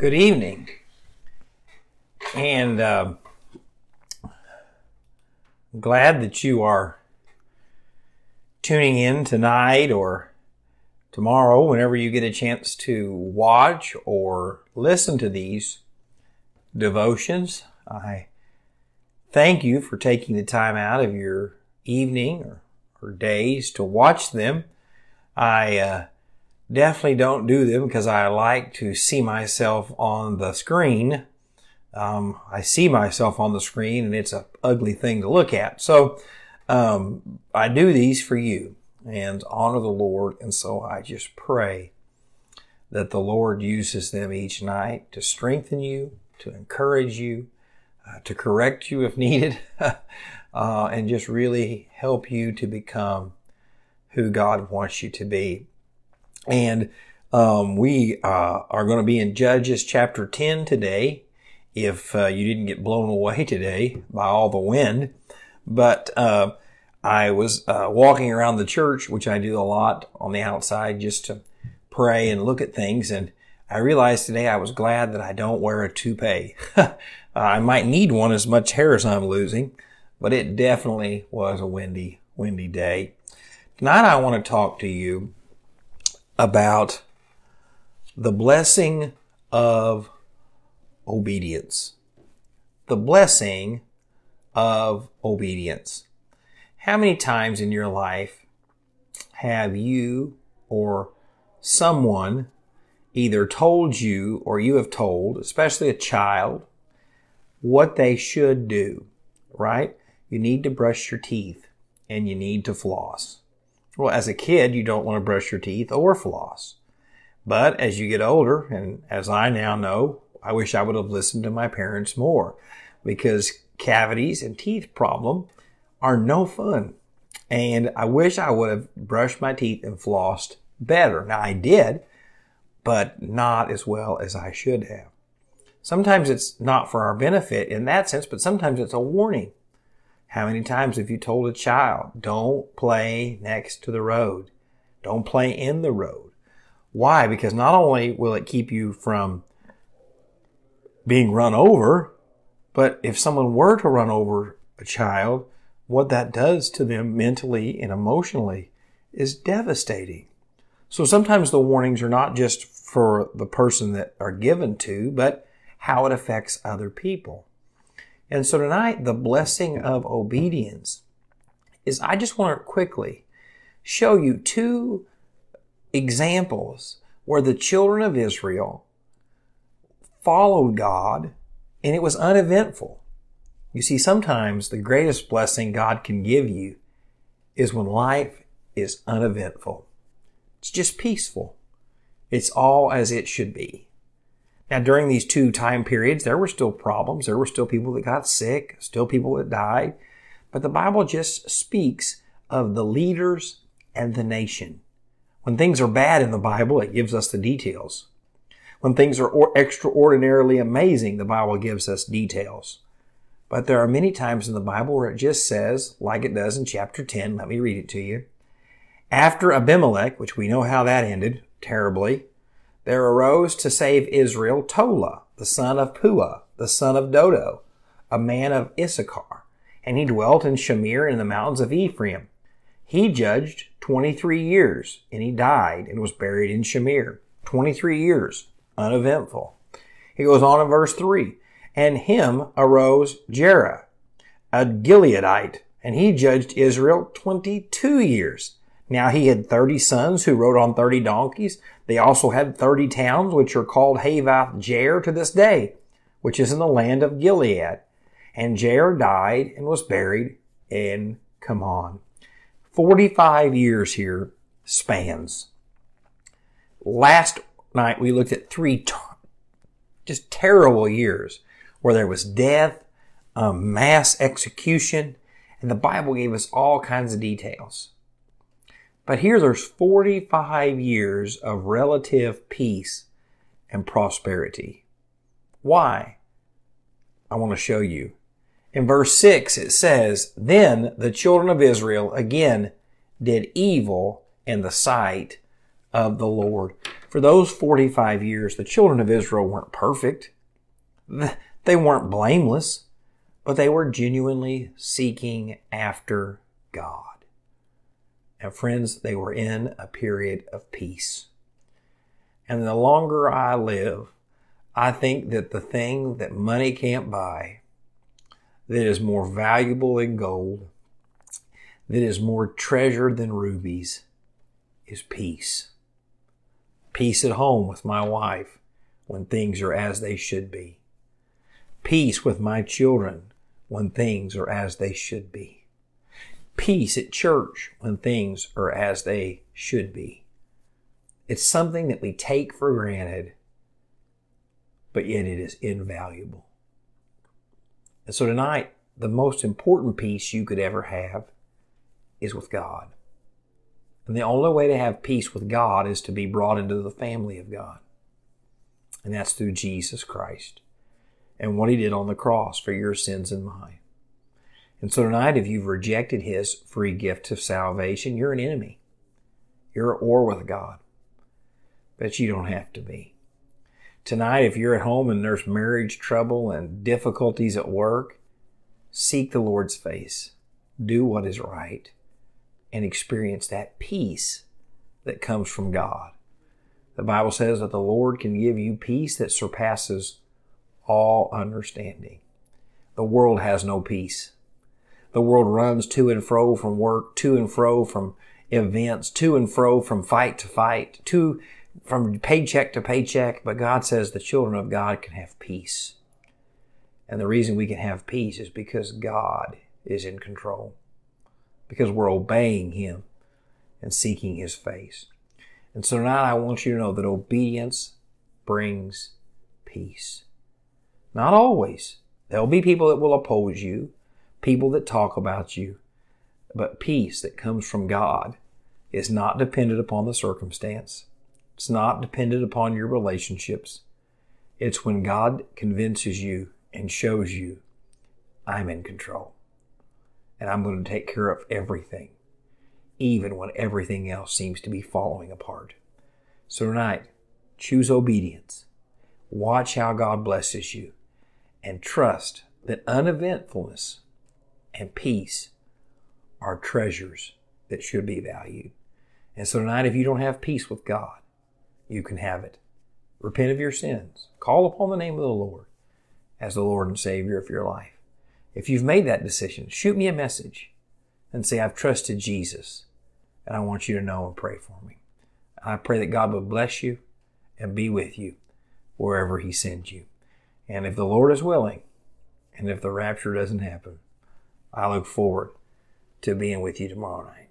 Good evening. And uh, glad that you are tuning in tonight or tomorrow, whenever you get a chance to watch or listen to these devotions. I thank you for taking the time out of your evening or, or days to watch them. I uh, definitely don't do them because I like to see myself on the screen. Um, I see myself on the screen and it's an ugly thing to look at. So um, I do these for you and honor the Lord. And so I just pray that the Lord uses them each night to strengthen you, to encourage you, uh, to correct you if needed, uh, and just really help you to become who God wants you to be. And um, we uh, are going to be in Judges chapter 10 today, if uh, you didn't get blown away today by all the wind. But uh, I was uh, walking around the church, which I do a lot on the outside just to pray and look at things. And I realized today I was glad that I don't wear a toupee. I might need one as much hair as I'm losing, but it definitely was a windy, windy day. Tonight I want to talk to you about the blessing of obedience. The blessing of obedience. How many times in your life have you or someone either told you or you have told, especially a child, what they should do, right? You need to brush your teeth and you need to floss. Well, as a kid, you don't want to brush your teeth or floss. But as you get older, and as I now know, I wish I would have listened to my parents more because cavities and teeth problem are no fun. And I wish I would have brushed my teeth and flossed better. Now I did, but not as well as I should have. Sometimes it's not for our benefit in that sense, but sometimes it's a warning. How many times have you told a child, don't play next to the road? Don't play in the road. Why? Because not only will it keep you from being run over, but if someone were to run over a child, what that does to them mentally and emotionally is devastating. So sometimes the warnings are not just for the person that are given to, but how it affects other people. And so tonight, the blessing of obedience is I just want to quickly show you two examples where the children of Israel followed God and it was uneventful. You see, sometimes the greatest blessing God can give you is when life is uneventful. It's just peaceful. It's all as it should be. Now, during these two time periods, there were still problems. There were still people that got sick, still people that died. But the Bible just speaks of the leaders and the nation. When things are bad in the Bible, it gives us the details. When things are extraordinarily amazing, the Bible gives us details. But there are many times in the Bible where it just says, like it does in chapter 10, let me read it to you. After Abimelech, which we know how that ended terribly, there arose to save Israel Tola, the son of Pua, the son of Dodo, a man of Issachar, and he dwelt in Shamir in the mountains of Ephraim. He judged 23 years, and he died and was buried in Shamir. 23 years, uneventful. He goes on in verse 3 and him arose Jair, a Gileadite, and he judged Israel 22 years. Now he had 30 sons who rode on 30 donkeys. They also had 30 towns, which are called Havoth Jair to this day, which is in the land of Gilead. And Jair died and was buried in on. 45 years here spans. Last night we looked at three t- just terrible years where there was death, um, mass execution, and the Bible gave us all kinds of details. But here there's 45 years of relative peace and prosperity. Why? I want to show you. In verse 6 it says, Then the children of Israel again did evil in the sight of the Lord. For those 45 years, the children of Israel weren't perfect. They weren't blameless, but they were genuinely seeking after God. And friends, they were in a period of peace. And the longer I live, I think that the thing that money can't buy, that is more valuable than gold, that is more treasured than rubies, is peace. Peace at home with my wife when things are as they should be. Peace with my children when things are as they should be. Peace at church when things are as they should be. It's something that we take for granted, but yet it is invaluable. And so tonight, the most important peace you could ever have is with God. And the only way to have peace with God is to be brought into the family of God. And that's through Jesus Christ and what he did on the cross for your sins and mine. And so tonight, if you've rejected his free gift of salvation, you're an enemy. You're at war with God. But you don't have to be. Tonight, if you're at home and there's marriage trouble and difficulties at work, seek the Lord's face. Do what is right and experience that peace that comes from God. The Bible says that the Lord can give you peace that surpasses all understanding. The world has no peace. The world runs to and fro from work, to and fro from events, to and fro from fight to fight, to from paycheck to paycheck. But God says the children of God can have peace. And the reason we can have peace is because God is in control because we're obeying Him and seeking His face. And so tonight I want you to know that obedience brings peace. Not always. There'll be people that will oppose you, people that talk about you, but peace that comes from God is not dependent upon the circumstance. It's not dependent upon your relationships. It's when God convinces you and shows you, I'm in control and I'm going to take care of everything, even when everything else seems to be falling apart. So tonight, choose obedience. Watch how God blesses you and trust that uneventfulness and peace are treasures that should be valued. And so tonight, if you don't have peace with God, you can have it. Repent of your sins. Call upon the name of the Lord as the Lord and Savior of your life. If you've made that decision, shoot me a message and say, I've trusted Jesus and I want you to know and pray for me. I pray that God will bless you and be with you wherever He sends you. And if the Lord is willing, and if the rapture doesn't happen, I look forward to being with you tomorrow night.